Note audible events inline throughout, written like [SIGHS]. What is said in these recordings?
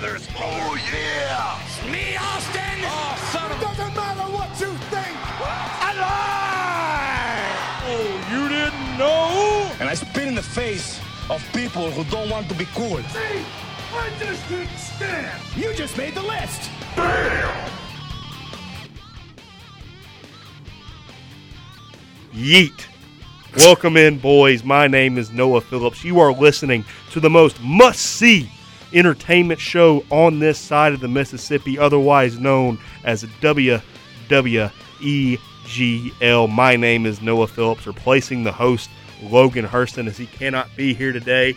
brothers, brothers. Oh, yeah. It's me, Austin. Oh, son of Doesn't matter what you think. Oh, you didn't know? And I spit in the face of people who don't want to be cool. See, I just didn't stand. You just made the list. Yeet. Welcome in, boys. My name is Noah Phillips. You are listening to the most must see entertainment show on this side of the Mississippi, otherwise known as WWEGL. My name is Noah Phillips, replacing the host Logan Hurston as he cannot be here today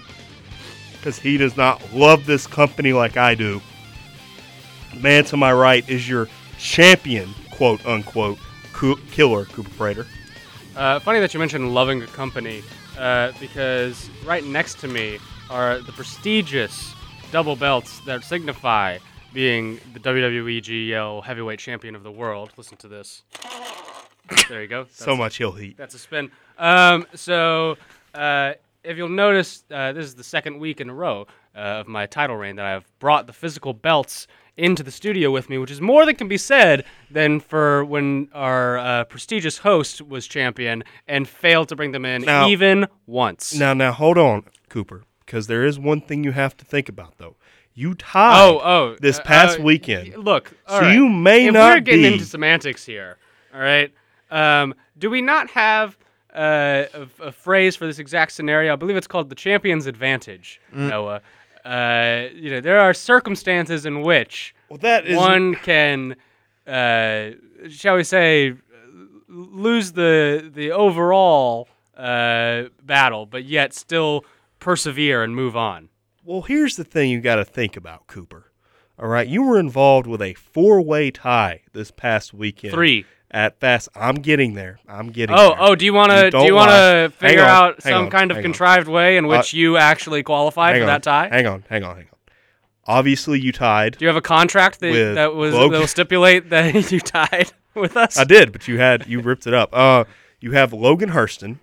because he does not love this company like I do. The man to my right is your champion, quote unquote, killer Cooper Prater. Uh, funny that you mentioned loving a company, uh, because right next to me are the prestigious double belts that signify being the WWE GL Heavyweight Champion of the world. Listen to this. There you go. [LAUGHS] So much heel heat. That's a spin. Um, so, uh, if you'll notice, uh, this is the second week in a row uh, of my title reign that I've brought the physical belts into the studio with me, which is more than can be said than for when our uh, prestigious host was champion and failed to bring them in Now- even once. Now, now, hold on, Cooper, because there is one thing you have to think about, though. You tied Oh, oh. this uh, past uh, weekend. Look, So right. you may if not we're getting be- into semantics here, all right. Um, do we not have uh, a, a phrase for this exact scenario? I believe it's called the champion's advantage. Mm. Noah. Uh, you know, there are circumstances in which Well, that is one can, uh, shall we say, lose the the overall uh, battle, but yet still persevere and move on. Well, here's the thing you got to think about, Cooper. All right, you were involved with a four-way tie this past weekend. Three. at Fast. I'm getting there. I'm getting. Oh, there. oh, do you want to do you want to figure on, out some on, kind of hang on. contrived way in which Uh, you actually qualified hang for on, that tie? Hang on, hang on, hang on. Obviously, you tied. Do you have a contract that, that was Logan- that will stipulate that [LAUGHS] you tied with us? I did, but you had you ripped it up. Uh, you have Logan Hurston,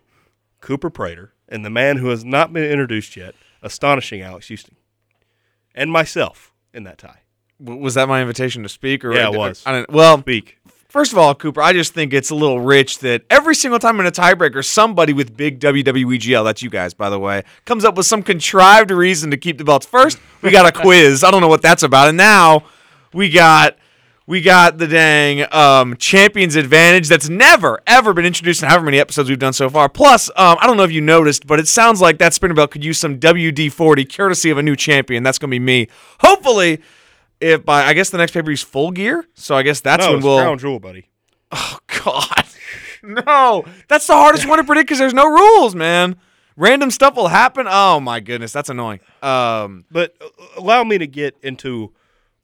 Cooper Prater, and the man who has not been introduced yet, astonishing Alex Houston, and myself in that tie. W- Was that my invitation to speak? Or Yeah, it was. I well, Speak. first of all, Cooper, I just think it's a little rich that every single time in a tiebreaker, somebody with big WWE GL, that's you guys, by the way, comes up with some contrived reason to keep the belts. First, we got a quiz. I don't know what that's about, and now we got. We got the dang um, champion's advantage that's never, ever been introduced in however many episodes we've done so far. Plus, um, I don't know if you noticed, but it sounds like that spinner belt could use some WD 40 courtesy of a new champion. That's going to be me. Hopefully, if by, I guess the next pay per view's full gear. So I guess that's no, when we'll. Crown Jewel, buddy. Oh, God. [LAUGHS] No. That's the hardest one to predict because there's no rules, man. Random stuff will happen. Oh, my goodness. That's annoying. Um, But uh, allow me to get into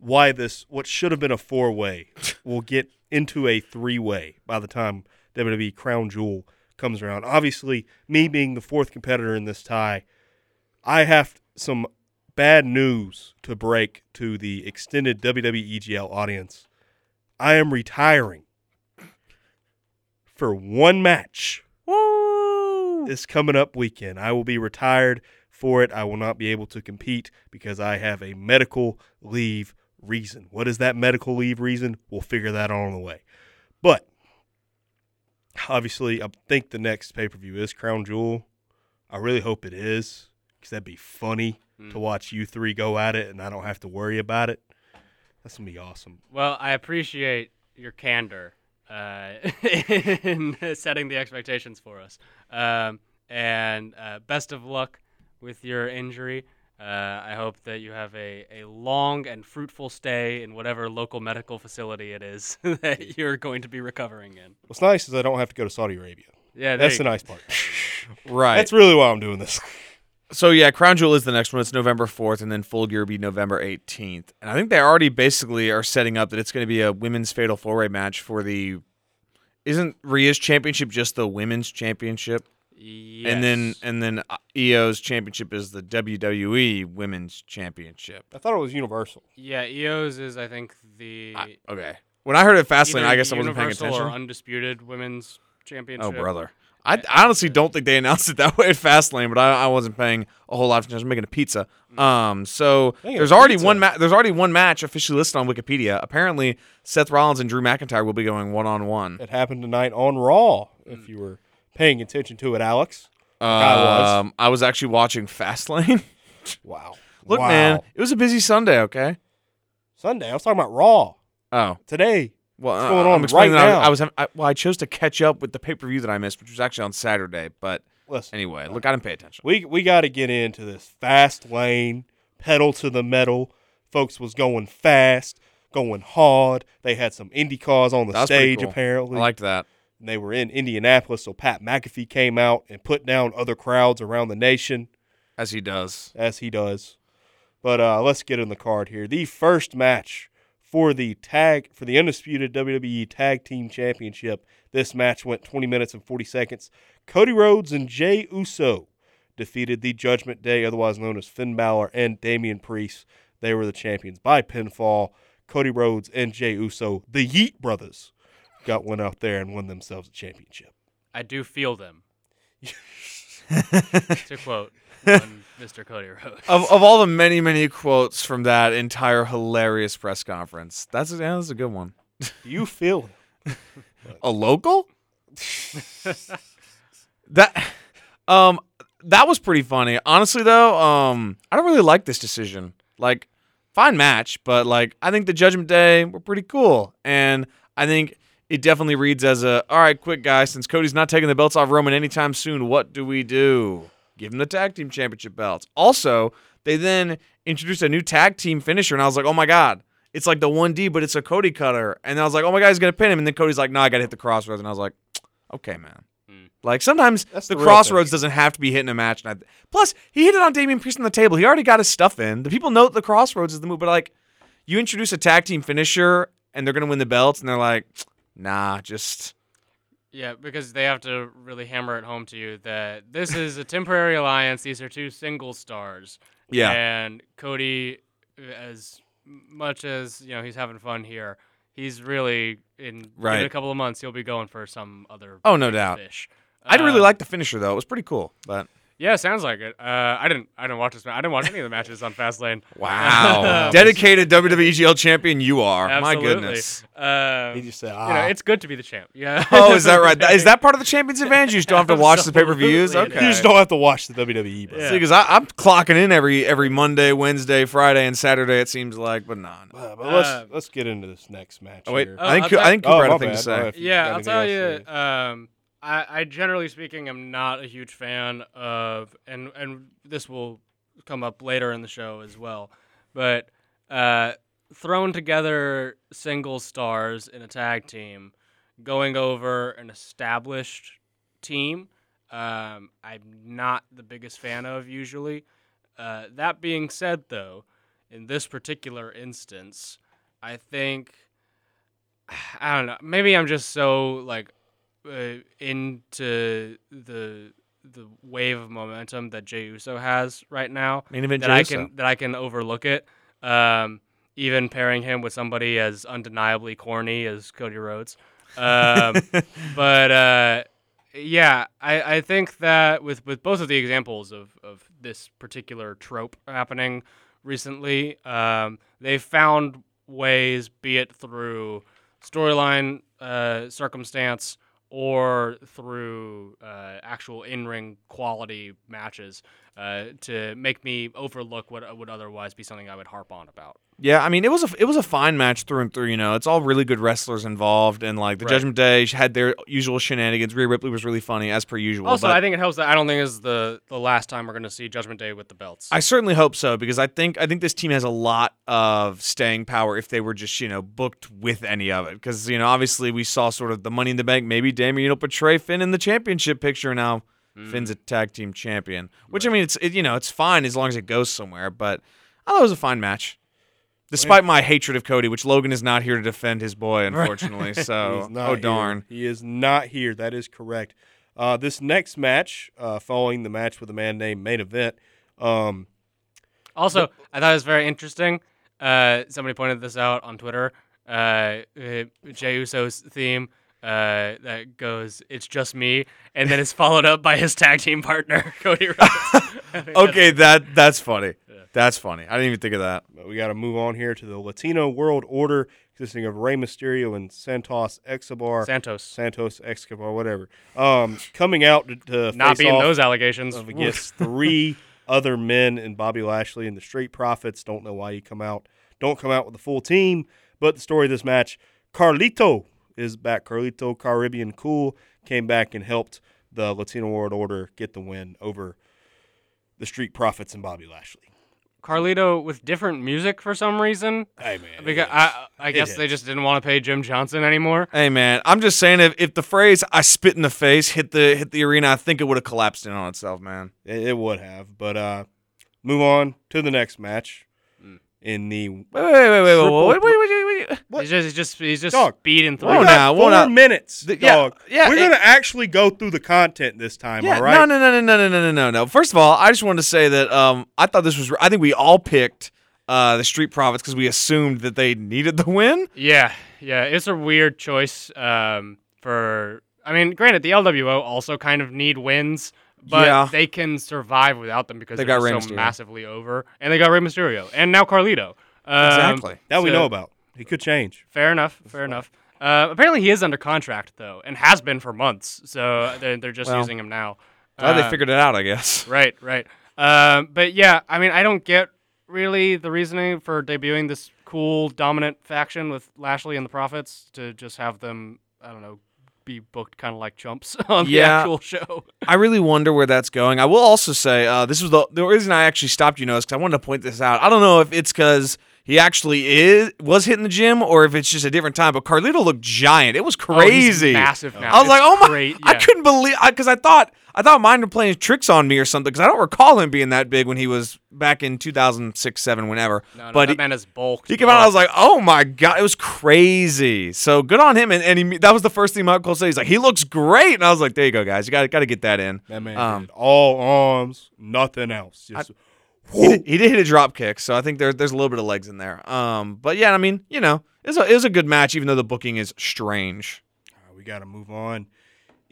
why this, what should have been a four way, [LAUGHS] will get into a three way by the time WWE Crown Jewel comes around. Obviously, me being the fourth competitor in this tie, I have some bad news to break to the extended WWE EGL audience. I am retiring for one match this coming up weekend. I will be retired for it. I will not be able to compete because I have a medical leave reason. What is that medical leave reason? We'll figure that out on the way. But obviously, I think the next pay per view is Crown Jewel. I really hope it is because that'd be funny to watch you three go at it and I don't have to worry about it. That's gonna be awesome. Well, I appreciate your candor uh, [LAUGHS] in setting the expectations for us. Um, and uh, best of luck with your injury. Uh, I hope that you have a, a long and fruitful stay in whatever local medical facility it is [LAUGHS] that you're going to be recovering in. What's nice is I don't have to go to Saudi Arabia. Yeah, That's the go. nice part. [LAUGHS] right. That's really why I'm doing this. So yeah, Crown Jewel is the next one. It's November fourth, and then Full Gear will be November eighteenth. And I think they already basically are setting up that it's going to be a women's fatal four way match for the. Isn't Rhea's championship just the women's championship? And then and then uh, Io's championship is the WWE Women's Championship. I thought it was universal. yeah, Io's is I think the I- okay. When I heard it Fastlane, I guess I wasn't paying Universal attention. or undisputed women's championship. Oh, brother. I, I honestly don't think they announced it [LAUGHS] that way at Fastlane, but I, I wasn't paying a whole lot of attention. I was making a pizza. Um, so Making a there's already pizza. one ma- there's already one match officially listed on Wikipedia. Apparently, Seth Rollins and Drew McIntyre will be going one on one. It happened tonight on Raw. If you were paying attention to it, Alex. I was. Um, I was actually watching Fastlane. [LAUGHS] Wow. Look, Wow. man, it was a busy Sunday. Okay. Sunday. I was talking about Raw Oh, today. well, What's uh, going on I'm explaining right that I- now? I was I, well, I chose to catch up with the pay per view that I missed, which was actually on Saturday. But Listen, anyway, look, I didn't pay attention. we we got to get into this fast lane, pedal to the metal. Folks was going fast, going hard. They had some Indy cars on the That was pretty stage cool. apparently. I liked that. And they were in Indianapolis, so Pat McAfee came out and put down other crowds around the nation. As he does. as he does. But uh, let's get in the card here. The first match for the tag for the undisputed WWE Tag Team Championship. This match went 20 minutes and 40 seconds. Cody Rhodes and Jey Uso defeated the Judgment Day, otherwise known as Finn Balor and Damian Priest. They were the champions by pinfall. Cody Rhodes and Jey Uso, the Yeet brothers, got one out there and won themselves a championship. I do feel them. [LAUGHS] to quote [LAUGHS] Mr. Cody Rhodes. of, of all the many many quotes from that entire hilarious press conference, that's a, yeah, that's a good one. Do [LAUGHS] you feel it? A local? that um that was pretty funny. Honestly though, um I don't really like this decision. Like fine match, but like I think the Judgment Day were pretty cool and I think it definitely reads as a all right, quick guys, since Cody's not taking the belts off Roman anytime soon, what do we do? Give him the tag team championship belts. Also, they then introduced a new tag team finisher, and I was like, oh my god, it's like the 1D, but it's a Cody cutter. And I was like, oh my god, he's gonna pin him. And then Cody's like, no, I gotta hit the crossroads. And I was like, [TSK] okay, man. Mm. Like sometimes That's the, the crossroads thing. doesn't have to be hitting a match. And I, plus, he hit it on Damian Priest on the table. He already got his stuff in. The people know the crossroads is the move, but like, you introduce a tag team finisher, and they're gonna win the belts, and they're like, nah, just Yeah, because they have to really hammer it home to you that this is a temporary alliance. These are two single stars. Yeah. And Cody, as much as you know, he's having fun here. He's really in, right. in a couple of months. He'll be going for some other. Oh, no doubt. Fish. I really Um, like the finisher though. It was pretty cool, but Yeah, sounds like it. Uh, I didn't. I didn't watch this. ma- I didn't watch any of the matches on Fastlane. [LAUGHS] wow, [LAUGHS] dedicated WWE GL champion you are. My goodness. Um, He just said, you know, "Ah." it's good to be the champ. Yeah. [LAUGHS] Oh, is that right? Is that part of the champion's advantage? You just don't have to watch the pay per views. Okay. You just don't have to watch the WWE, bro. Yeah. See, because I'm clocking in every every Monday, Wednesday, Friday, and Saturday. It seems like, but nah. no. Uh, but let's Uh, let's get into this next match. Oh wait, here. Oh, I think I'll Coo- I tell- think Oh, Cooper had my a thing to bad. Go say. ahead. If you Yeah, I'll tell you. Um, I, I generally speaking am not a huge fan of, and and this will come up later in the show as well, but uh, thrown together single stars in a tag team, going over an established team. Um, I'm not the biggest fan of usually. Uh, that being said, though, in this particular instance, I think [SIGHS] I don't know. Maybe I'm just so like uh, into the the wave of momentum that Jey Uso has right now Main event that Jey I Uso. can that I can overlook it. Um, even pairing him with somebody as undeniably corny as Cody Rhodes. Um, [LAUGHS] but uh, yeah, I, I think that with, with both of the examples of, of this particular trope happening recently, um, they've found ways, be it through storyline uh, circumstance or through uh, actual in-ring quality matches, uh, to make me overlook what would otherwise be something I would harp on about. Yeah, I mean it was a it was a fine match through and through. You know, it's all really good wrestlers involved, and like the Right. Judgment Day had their usual shenanigans. Rhea Ripley was really funny as per usual. Also, I think it helps that I don't think this is the the last time we're going to see Judgment Day with the belts. I certainly hope so because I think I think this team has a lot of staying power if they were just you know booked with any of it. Because you know obviously we saw sort of the Money in the Bank. Maybe Damian will portray Finn in the championship picture now. Hmm. Finn's a tag team champion, which I mean it's it, you know it's fine as long as it goes somewhere. But I thought it was a fine match. Despite my hatred of Cody, which Logan is not here to defend his boy, unfortunately. [LAUGHS] So, oh here. darn. He is not here. That is correct. Uh, this next match, uh, following the match with a man named Main Event, um, Also, I thought it was very interesting. Uh, somebody pointed this out on Twitter. Uh, uh, Jey Uso's theme uh, that goes, "It's just me," and then it's followed up by his tag team partner [LAUGHS] Cody Rhodes. [LAUGHS] Okay, that that's funny. That's funny. I didn't even think of that. But we got to move on here to the Latino World Order, consisting of Rey Mysterio and Santos Escobar. Santos Santos Escobar, whatever. Um, coming out to, to not face being off those allegations. of against [LAUGHS] three other men and Bobby Lashley and the Street Profits. Don't know why you come out. Don't come out with the full team. But the story of this match, Carlito is back. Carlito Caribbean Cool came back and helped the Latino World Order get the win over the Street Profits and Bobby Lashley. Carlito with different music for some reason. Hey man, Because I, I guess they just didn't want to pay Jim Johnston anymore. Hey man, I'm just saying if, if the phrase "I spit in the face" hit the hit the arena, I think it would have collapsed in on itself, man. It, it would have, but uh, move on to the next match. In the Wait, wait, wait, wait, wait, Triple wait, wait, wait, wait, wait. What? He's just, he's just, he's just Dog. speeding through. Whoa, We now, got whoa, four now. minutes, The- yeah, dog. yeah, We're it- gonna actually go through the content this time, Yeah, all right? no, no, no, no, no, no, no, no, no, no. First of all, I just wanted to say that um, I thought this was. I think we all picked uh, the Street Profits because we assumed that they needed the win. Yeah, yeah, it's a weird choice. Um, for I mean, granted, the LWO also kind of need wins, but Yeah. they can survive without them because They they got so Mysterio. massively over, and they got Rey Mysterio, and now Carlito. Um, Exactly. That we know about. He could change. Fair enough. Fair enough. Uh, apparently, he is under contract though, and has been for months. So they're, they're just Well, using him now. Glad Uh, they figured it out, I guess. [LAUGHS] Right, right. Um, but yeah, I mean, I don't get really the reasoning for debuting this cool dominant faction with Lashley and the Profits to just have them, I don't know, be booked kind of like chumps [LAUGHS] on the Yeah. actual show. [LAUGHS] I really wonder where that's going. I will also say uh, this was the the reason I actually stopped you, notice because I wanted to point this out. I don't know if it's because he actually is was hitting the gym or if it's just a different time. But Carlito looked giant. It was Oh, crazy. massive now. I was It's like, oh my! great, I couldn't believe because I, thought I thought mine were playing tricks on me or something because I don't recall him being that big when he was back in 2006, seven, whenever. No, no, but that he, man is bulked. he came out. I was like, "Oh my god, it was crazy." So good on him. And, and he, that was the first thing Michael said. He's like, "He looks great," and I was like, "There you go, guys. You got got to get that in." That man Um, all arms, nothing else. Just he, did, he did hit a drop kick, so I think there, there's a little bit of legs in there. Um, but yeah, I mean, you know, it was a, it was a good match, even though the booking is strange. All right, we got to move on.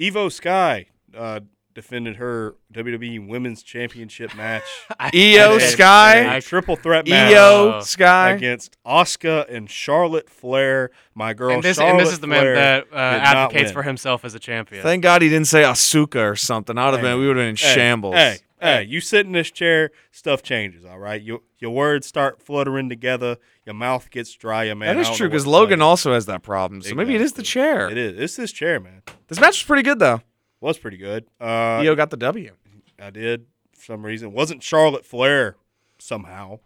Io Sky uh, defended her WWE Women's Championship match. [LAUGHS] Io And- Sky, a triple threat match Io. Sky. against Asuka and Charlotte Flair. My girl, and this, Charlotte and this is the man Flair that uh, advocates for himself as a champion. Thank God he didn't say Asuka or something. I would have Hey, been, we would have been in Hey, shambles. Hey, hey, you sit in this chair, stuff changes. All right, your your words start fluttering together. Your mouth gets dry. Your man. that I true because Logan you. also has that problem. So maybe it is the chair. It is. It's this chair, man. This match was pretty good though. Was pretty good. Uh, Io got the W. I did for some reason. Wasn't Charlotte Flair somehow?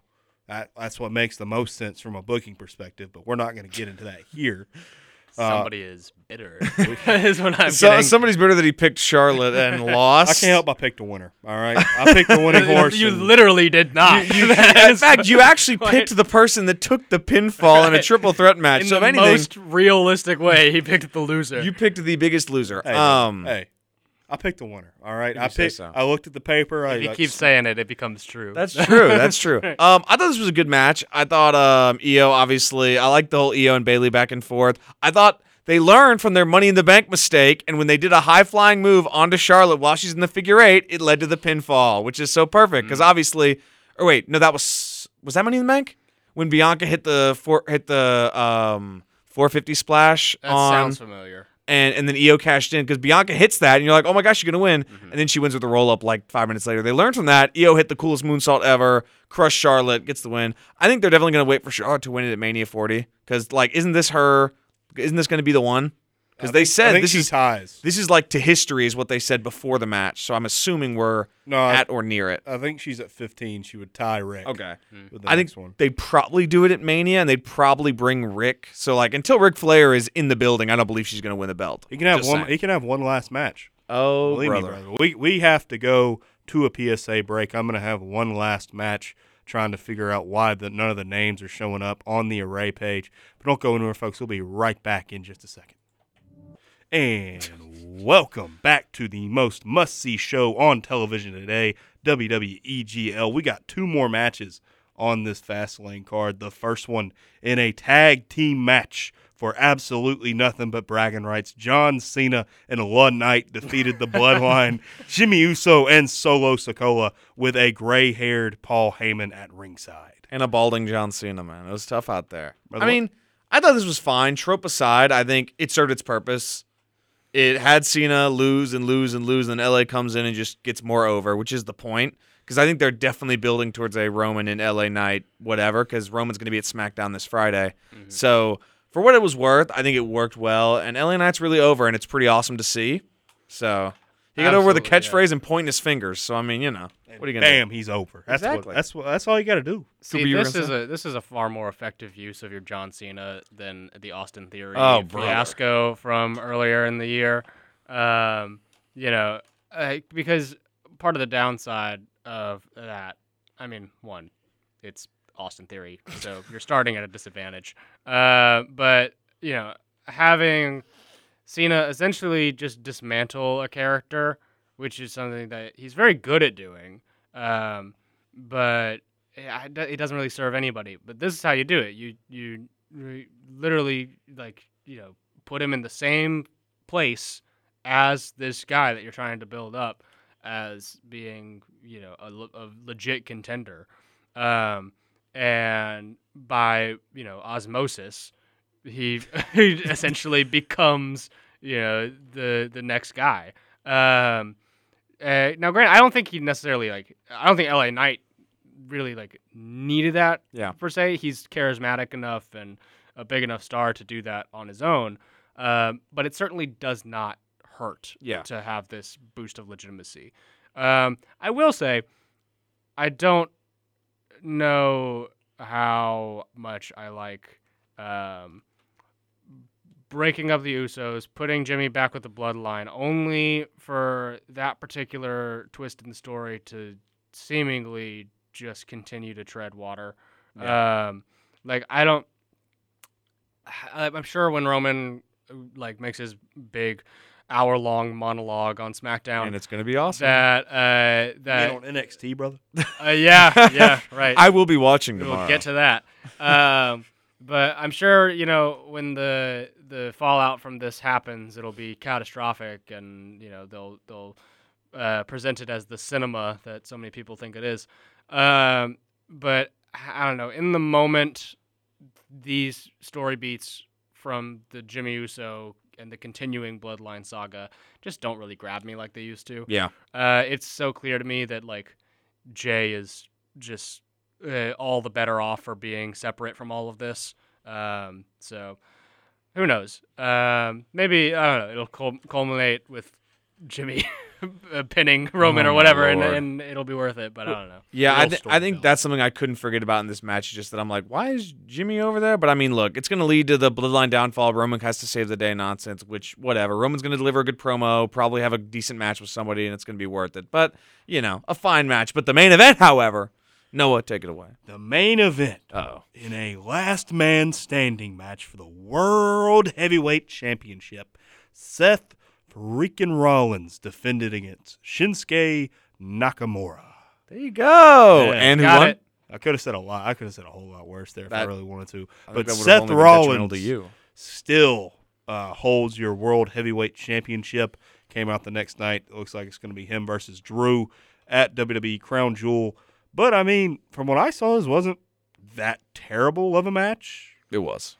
That, that's what makes the most sense from a booking perspective. But we're not going to get into that here. [LAUGHS] Uh, Somebody is bitter. [LAUGHS] is what I'm So, getting. somebody's bitter that he picked Charlotte and [LAUGHS] lost. I can't help but pick the winner. All right, I picked the winning horse. you literally did not. in fact, you actually picked the person that took the pinfall in a triple threat match. in so the anything, most realistic way, he picked the loser. you picked the biggest loser. Hey, um, hey, I picked the winner. All right, I picked. so. I looked at the paper. I if you like, keep saying it, it becomes true. That's true. That's true. [LAUGHS] Um, I thought this was a good match. I thought um, Io obviously. I like the whole Io and Bayley back and forth. I thought they learned from their Money in the Bank mistake, and when they did a high flying move onto Charlotte while she's in the figure eight, it led to the pinfall, which is so perfect because obviously. Or wait, no, that was was that Money in the Bank when Bianca hit the four hit the um 450 splash that on sounds familiar. And and then Io cashed in because Bianca hits that, and you're like, oh my gosh, you're gonna win, mm-hmm. and then she wins with a roll up like five minutes later. They learned from that. Io hit the coolest moonsault ever, crushed Charlotte, gets the win. I think they're definitely gonna wait for Charlotte to win it at Mania 40 because like, isn't this her? Isn't this gonna be the one? Because they I said think this she is ties. this is like to history is what they said before the match. So I'm assuming we're No, I- at or near it. I think she's at 15. She would tie Ric. Okay. Hmm. With the I think one. they'd probably do it at Mania, and they'd probably bring Ric. So like until Ric Flair is in the building, I don't believe she's gonna win the belt. He can have Just one. saying. He can have one last match. Oh, brother. me, brother. We we have to go to a PSA break. I'm gonna have one last match trying to figure out why the, none of the names are showing up on the array page. But don't go anywhere, folks. We'll be right back in just a second. And welcome back to the most must see show on television today, WWEGL. We got two more matches on this fast lane card. The first one in a tag team match for absolutely nothing but bragging rights. John Cena and one night defeated the [LAUGHS] Bloodline, Jimmy Uso, and Solo Sikoa with a gray haired Paul Heyman at ringside. and a balding John Cena, man. It was tough out there. I mean, I thought this was fine. Trope aside, I think it served its purpose. It had Cena lose and lose and lose, and then LA comes in and just gets more over, which is the point. Because I think they're definitely building towards a Roman in LA Knight, whatever, because Roman's going to be at SmackDown this Friday. Mm-hmm. So, for what it was worth, I think it worked well. And LA Knight's really over, and it's pretty awesome to see. So, he got over the Absolutely, yeah. catchphrase and pointing his fingers. So, I mean, you know, what are you going to Bam, he's over. That's Exactly. what. That's what. That's all you got to do. See, you were this gonna is say? a this is a far more effective use of your John Cena than the Austin Theory Oh, brother. fiasco from earlier in the year. Um, you know, uh, because part of the downside of that, I mean, one, it's Austin Theory, so [LAUGHS] you're starting at a disadvantage. Uh, but you know, having Cena essentially just dismantle a character, which is something that he's very good at doing. Um, but it it doesn't really serve anybody. But this is how you do it. You you re- literally like you know put him in the same place as this guy that you're trying to build up as being you know a, a legit contender. Um, and by you know osmosis, he, [LAUGHS] he essentially becomes you know the the next guy. Um, uh, now, Grant, I don't think he necessarily like. I don't think LA Knight really like needed that. Yeah. Per se, he's charismatic enough and a big enough star to do that on his own. Um, but it certainly does not hurt Yeah. to have this boost of legitimacy. Um, I will say, I don't know how much I like um, breaking up the Usos, putting Jimmy back with the Bloodline, only for that particular twist in the story to seemingly just continue to tread water. Um, like I don't. I- I'm sure when Roman uh, like makes his big hour-long monologue on SmackDown, And it's going to be awesome. that uh, Get that on NXT, brother. uh, yeah yeah [LAUGHS] right. I will be watching tomorrow. We'll get to that. Um, but I'm sure you know when the the fallout from this happens, it'll be catastrophic, and you know they'll they'll uh, present it as the cinema that so many people think it is. Um, but I don't know. In the moment, these story beats from the Jimmy Uso and the continuing Bloodline saga just don't really grab me like they used to Yeah. uh, it's so clear to me that like Jey is just uh, all the better off for being separate from all of this. Um, so who knows? Um, maybe I don't know. It'll cul- culminate with Jimmy [LAUGHS] uh, pinning Roman Oh or whatever, and, and it'll be worth it. But I don't know. Yeah, I, th- I think that's something I couldn't forget about in this match. Just that I'm like, why is Jimmy over there? But I mean, look, it's going to lead to the bloodline downfall. Roman has to save the day nonsense, which, whatever. Roman's going to deliver a good promo, probably have a decent match with somebody, and it's going to be worth it. But, you know, a fine match. But the main event, however, Noah, take it away. The main event Oh. in a last man standing match for the World Heavyweight Championship, Seth freaking Rollins defended against Shinsuke Nakamura. There you go. Yeah, and who won? it. I could have said a lot. I could have said a whole lot worse there if I really wanted to. But Seth only been detrimental Rollins to you. still uh, holds your World Heavyweight Championship. Came out the next night. It looks like it's going to be him versus Drew at WWE Crown Jewel. But I mean, from what I saw, this wasn't that terrible of a match. It was.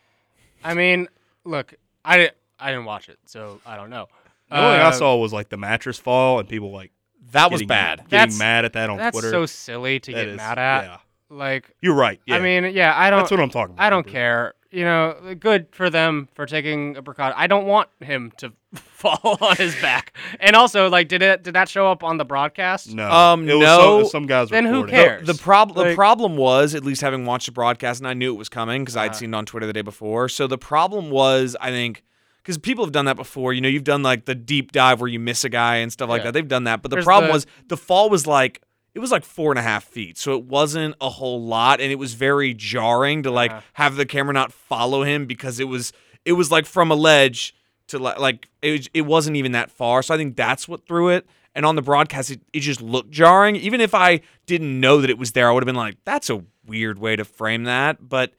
I mean, look, I I didn't watch it, so I don't know. The only thing I Uh, saw was like the mattress fall and people like That was getting- bad. Getting That's- mad at that on That's Twitter. so silly to That get is- mad at. Yeah, Like, you're right. Yeah. I mean, yeah, I don't. that's what I'm talking about. I don't Cooper. care. You know, good for them for taking a precaution. I don't want him to [LAUGHS] fall on his back. And also, like, did it did that show up on the broadcast? No. Um, it was no. Some, some guys. Then who cares? The problem the problem was at least having watched the broadcast and I knew it was coming because I'd Uh-huh. seen it on Twitter the day before. So the problem was I think because people have done that before. You know, you've done like the deep dive where you miss a guy and stuff like Yeah. that. They've done that, but the There's problem the- was the fall was like it was like four and a half feet, so it wasn't a whole lot, and it was very jarring to like Uh-huh. have the camera not follow him because it was it was like from a ledge to like like it, it wasn't even that far. So I think that's what threw it. And on the broadcast, it, it just looked jarring. Even if I didn't know that it was there, I would have been like, "That's a weird way to frame that." But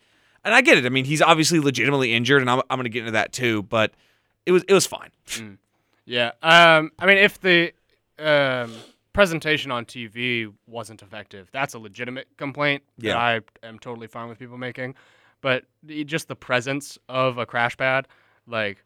and I get it. I mean, he's obviously legitimately injured, and I'm, I'm going to get into that too. But it was it was fine. Yeah. Um. I mean, if the um presentation on TV wasn't effective, that's a legitimate complaint Yeah. that I am totally fine with people making. But just the presence of a crash pad, like,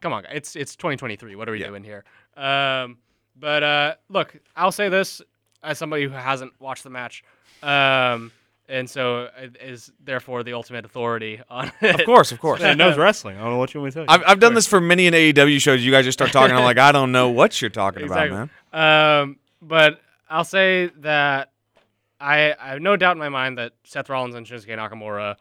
come on, it's it's 2023. What are we Yeah. doing here? Um. But uh, look, I'll say this as somebody who hasn't watched the match, um, and so is therefore the ultimate authority on it. Of course, of course. Man [LAUGHS] knows wrestling. I don't know what you want me to tell you. I've, I've done this for many an AEW shows. You guys just start talking. I'm like, I don't know what you're talking exactly. about, man. Um, but I'll say that I, I have no doubt in my mind that Seth Rollins and Shinsuke Nakamura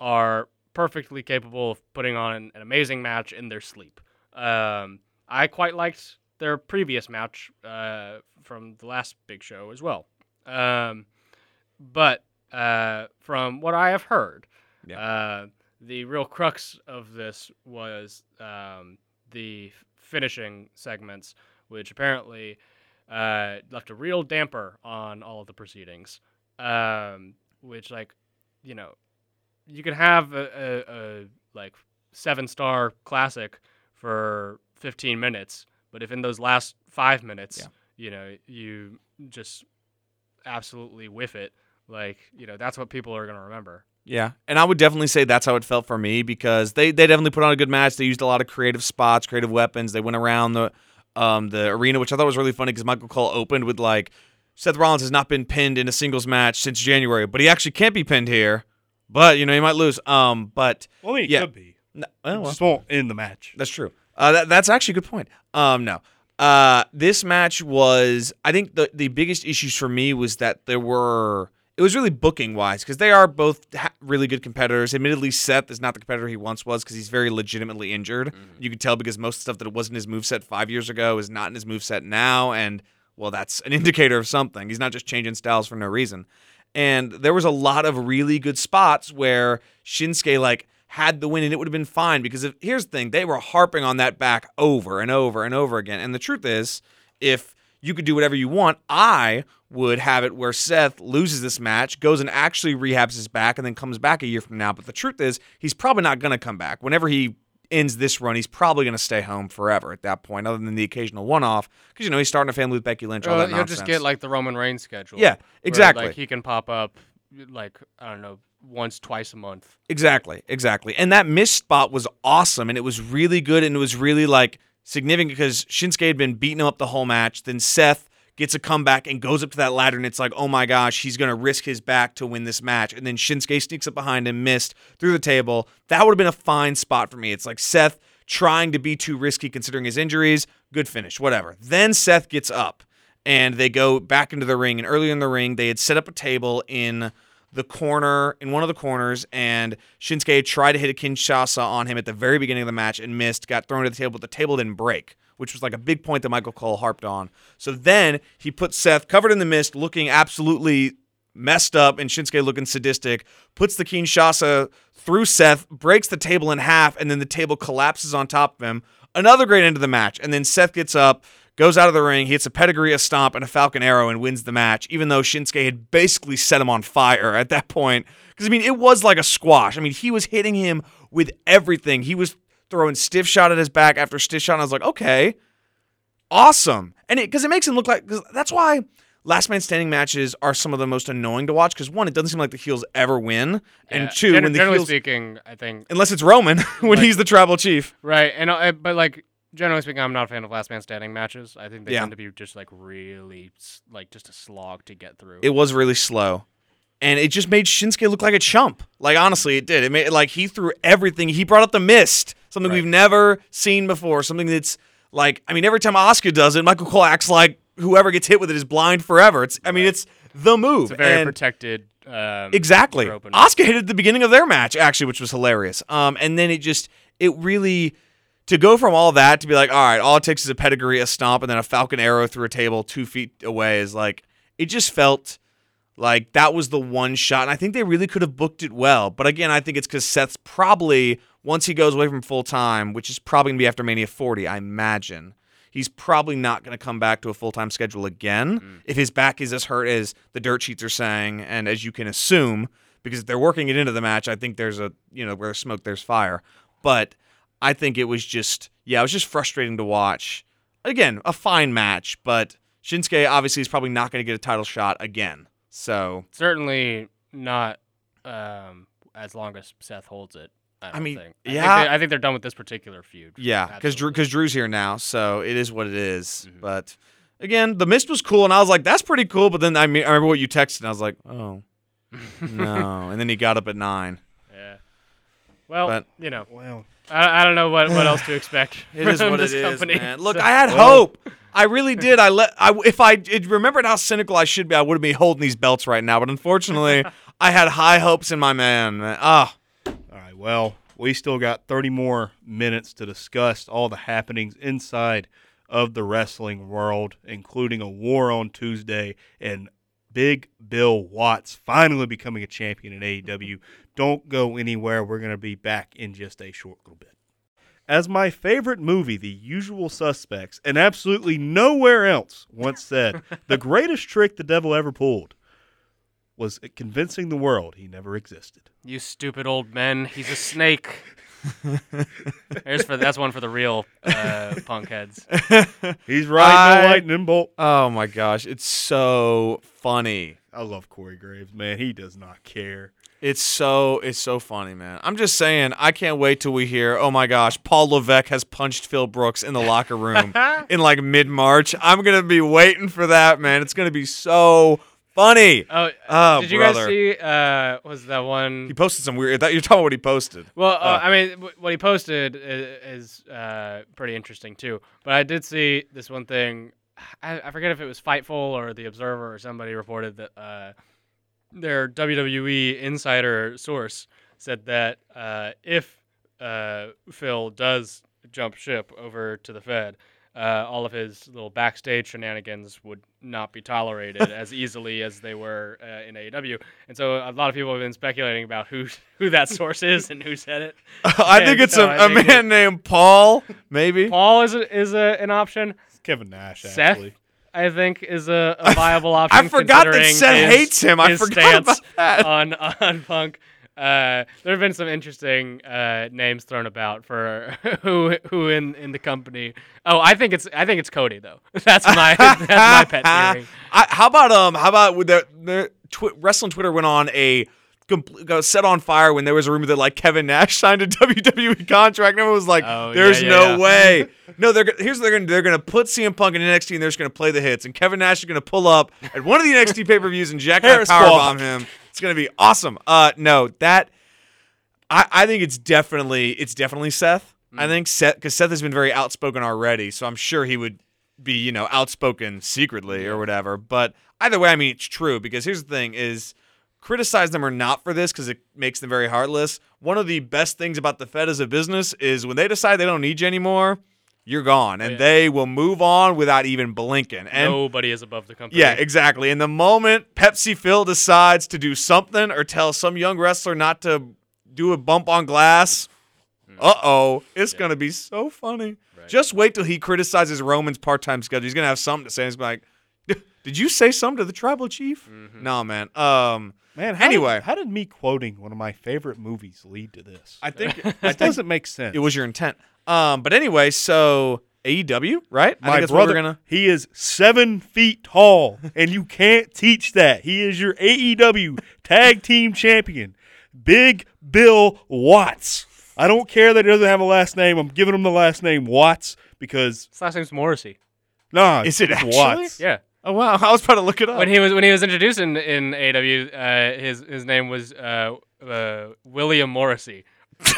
are perfectly capable of putting on an, an amazing match in their sleep. Um, I quite liked their previous match uh, from the last big show as well. Um, but uh, from what I have heard, uh, the real crux of this was um, the finishing segments, which apparently uh, left a real damper on all of the proceedings. Um, which, like, you know, you can have a, a, a like seven star classic for 15 minutes, but if in those last five minutes, Yeah. you know, you just absolutely whiff it, like, you know, that's what people are going to remember. Yeah, and I would definitely say that's how it felt for me because they they definitely put on a good match. They used a lot of creative spots, creative weapons. They went around the um the arena, which I thought was really funny because Michael Cole opened with like Seth Rollins has not been pinned in a singles match since January, but he actually can't be pinned here. But you know he might lose. Um, but well, I mean, it yeah. could be. no, It well, just won't end the match. That's true. Uh, that, that's actually a good point. Um, no. Uh, this match was, I think the, the biggest issues for me was that there were, it was really booking wise because they are both ha- really good competitors. Admittedly, Seth is not the competitor he once was because he's very legitimately injured. Mm-hmm. You can tell because most of the stuff that wasn't his move set five years ago is not in his move set now. And, well, that's an [LAUGHS] indicator of something. He's not just changing styles for no reason. And there was a lot of really good spots where Shinsuke, like, had the win and it would have been fine because if here's the thing, they were harping on that back over and over and over again. And the truth is, if you could do whatever you want, I would have it where Seth loses this match, goes and actually rehabs his back, and then comes back a year from now. But the truth is, he's probably not going to come back. Whenever he ends this run, he's probably going to stay home forever at that point, other than the occasional one off. Because, you know, he's starting a family with Becky Lynch, all Uh, that nonsense. just get like the Roman Reigns schedule. Yeah, where, exactly. like he can pop up, like I don't know, once, twice a month. Exactly, exactly. And that missed spot was awesome and it was really good and it was really like significant because Shinsuke had been beating him up the whole match. Then Seth gets a comeback and goes up to that ladder and it's like, oh my gosh, he's gonna risk his back to win this match. And then Shinsuke sneaks up behind him, missed through the table. That would have been a fine spot for me. It's like Seth trying to be too risky considering his injuries. Good finish, whatever. Then Seth gets up and they go back into the ring. And earlier in the ring, they had set up a table in the corner, in one of the corners, and Shinsuke tried to hit a Kinshasa on him at the very beginning of the match and missed, got thrown to the table, but the table didn't break, which was like a big point that Michael Cole harped on. So then he put Seth covered in the mist, looking absolutely messed up, and Shinsuke looking sadistic, puts the Kinshasa through Seth, breaks the table in half, and then the table collapses on top of him. Another great end of the match. And then Seth gets up, goes out of the ring, he hits a pedigree, a stomp, and a falcon arrow and wins the match, even though Shinsuke had basically set him on fire at that point. Because, I mean, it was like a squash. I mean, he was hitting him with everything. He was throwing stiff shot at his back after stiff shot. And I was like, okay, awesome. And it, because it makes him look like, cause that's why last man standing matches are some of the most annoying to watch. Because one, it doesn't seem like the heels ever win. And Yeah, two, gen- when the generally heels, speaking, I think unless it's Roman, [LAUGHS] when Like- he's the tribal chief. right, and uh, but like generally speaking, I'm not a fan of last man standing matches. I think they Yeah. tend to be just like really like just a slog to get through. It was really slow. And it just made Shinsuke look like a chump. Like honestly, it did. It made like he threw everything. He brought up the mist, something Right. we've never seen before. Something that's like, I mean, every time Asuka does it, Michael Cole acts like whoever gets hit with it is blind forever. It's, I mean, it's the move. it's a very And- protected. Um, Exactly. Asuka hit it at the beginning of their match, actually, which was hilarious. Um, and then it just, it really, to go from all that to be like, all right, all it takes is a pedigree, a stomp, and then a falcon arrow through a table two feet away is like, it just felt like that was the one shot. And I think they really could have booked it well. But again, I think it's because Seth's probably, once he goes away from full time, which is probably going to be after Mania 40, I imagine. He's probably not going to come back to a full time schedule again mm. if his back is as hurt as the dirt sheets are saying, and as you can assume, because if they're working it into the match, I think there's a you know where there's smoke, there's fire. But I think it was just yeah, it was just frustrating to watch. Again, a fine match, but Shinsuke obviously is probably not going to get a title shot again. So Certainly not um, as long as Seth holds it. I, don't mean, think. yeah. I think, they, I think they're done with this particular feud. Yeah, because Drew, because Drew's here now, so it is what it is. But again, the mist was cool, and I was like, "That's pretty cool." But then I, mean, I remember what you texted, and I was like, "Oh, [LAUGHS] no!" And then he got up at nine. Yeah. Well, But- you know, Well, I, I don't know what, what else to expect. [LAUGHS] It is from what this it is, company. man. Look, So- I had hope. I really did. I let. I if I it, remembered how cynical I should be, I would have been holding these belts right now. But unfortunately, [LAUGHS] I had high hopes in my man. man. Ah, all right. Well, we still got 30 more minutes to discuss all the happenings inside of the wrestling world, including a war on Tuesday and Big Bill Watts finally becoming a champion in AEW. Don't go anywhere. We're going to be back in just a short little bit. As my favorite movie, The Usual Suspects, and absolutely nowhere else once said, [LAUGHS] the greatest trick the devil ever pulled was convincing the world he never existed. You stupid old men. He's a snake. [LAUGHS] There's for that's one for the real uh, punk heads. He's riding I- the lightning bolt. oh my gosh, it's so funny. I love Corey Graves, man. He does not care. It's so it's so funny, man. I'm just saying, I can't wait till we hear, oh my gosh, Paul Levesque has punched Phil Brooks in the locker room [LAUGHS] in like mid March. I'm gonna be waiting for that, man. It's gonna be so funny. Oh, Oh, did you brother. guys see? Uh, was that one? He posted some weird. That you're talking about what he posted. Well, uh, Oh. I mean, w- what he posted is, is uh, pretty interesting too. But I did see this one thing. I, I forget if it was Fightful or The Observer or somebody reported that uh, their WWE insider source said that uh, if uh, Phil does jump ship over to the Fed, uh, all of his little backstage shenanigans would not be tolerated [LAUGHS] as easily as they were uh, in AEW. And so a lot of people have been speculating about who [LAUGHS] who that source is and who said it. [LAUGHS] I think it's so a, I a think man named Paul, maybe. Paul is a, is a, an option. It's Kevin Nash, Seth, actually. I think, is a, a viable option. I forgot that considering Seth his- hates him. I his forgot about that. on on Punk. Uh, there have been some interesting uh, names thrown about for [LAUGHS] who who in, in the company. Oh, I think it's I think it's Cody though. [LAUGHS] That's my [LAUGHS] that's my pet theory. I, how about um? How about with the, their twi- wrestling Twitter went on a got set on fire when there was a rumor that like Kevin Nash signed a WWE contract, and everyone was like, Oh, "There's yeah, no yeah, yeah. way." No, they're here's what they're gonna do. they're gonna put CM Punk in NXT and they're just gonna play the hits, and Kevin Nash is gonna pull up at one of the NXT pay per views and Jack Hair power bomb him. It's gonna be awesome. Uh, no, that I, I think it's definitely it's definitely Seth. I think Seth because Seth has been very outspoken already, so I'm sure he would be you know outspoken secretly or whatever. But either way, I mean it's true because here's the thing: is criticize them or not for this because it makes them very heartless. One of the best things about the Fed as a business is when they decide they don't need you anymore, you're gone, and Yeah. they will move on without even blinking. And Nobody is above the company. yeah, exactly. And the moment Pepsi Phil decides to do something or tell some young wrestler not to do a bump on glass, uh oh, it's gonna be so funny. Just wait till he criticizes Roman's part-time schedule. He's gonna have something to say. He's gonna be like, "Did you say something to the tribal chief?" No, man. Um, Man, how Anyway. did, how did me quoting one of my favorite movies lead to this? I think [LAUGHS] I This think doesn't make sense. it was your intent. Um, but anyway, so AEW, right? I my think brother. gonna. He is seven feet tall, and you can't teach that. He is your AEW Tag Team Champion, Big Bill Watts. I don't care that he doesn't have a last name. I'm giving him the last name Watts because His last name's Morrissey. nah, [LAUGHS] Is it it's actually? Watts? Yeah. Oh wow, [LAUGHS] I was about to look it up. When he was when he was introduced in in AEW, uh, his his name was uh, uh, William Morrissey.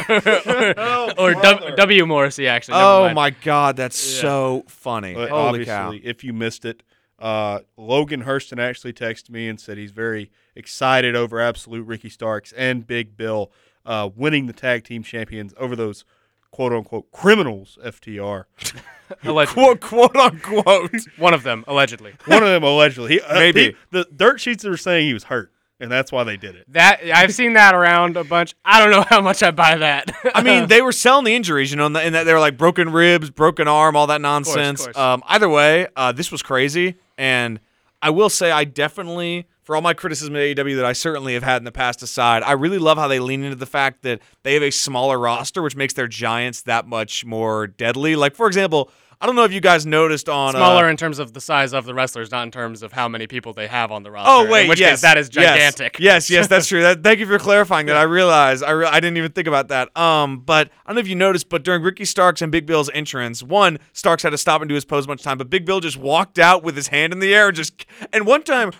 Or or w, w Morrissey actually. never oh mind. my god, that's Yeah. so funny. But Holy obviously, cow! if you missed it, uh, Logan Hurston actually texted me and said he's very excited over Absolute Ricky Starks and Big Bill uh, winning the tag team champions over those quote unquote criminals, FTR. [LAUGHS] Allegedly. quote quote unquote. One of them allegedly. One of them allegedly. He, uh, Maybe. he- the dirt sheets are saying he was hurt, and that's why they did it. That I've seen that around a bunch. I don't know how much I buy that. I mean, [LAUGHS] they were selling the injuries, you know, and that and that they were like broken ribs, broken arm, all that nonsense. course. Um, either way, uh, this was crazy, and I will say, I definitely for all my criticism of AEW that I certainly have had in the past aside, I really love how they lean into the fact that they have a smaller roster, which makes their giants that much more deadly. Like, for example, I don't know if you guys noticed on Smaller uh, in terms of the size of the wrestlers, not in terms of how many people they have on the roster. Oh wait, in which yes, case that is yes, gigantic. Yes, yes, that's true. That, thank you for clarifying that. I realize I, re- I didn't even think about that. Um, but I don't know if you noticed, but during Ricky Starks and Big Bill's entrance, one Starks had to stop and do his pose a bunch of time, but Big Bill just walked out with his hand in the air, and just and one time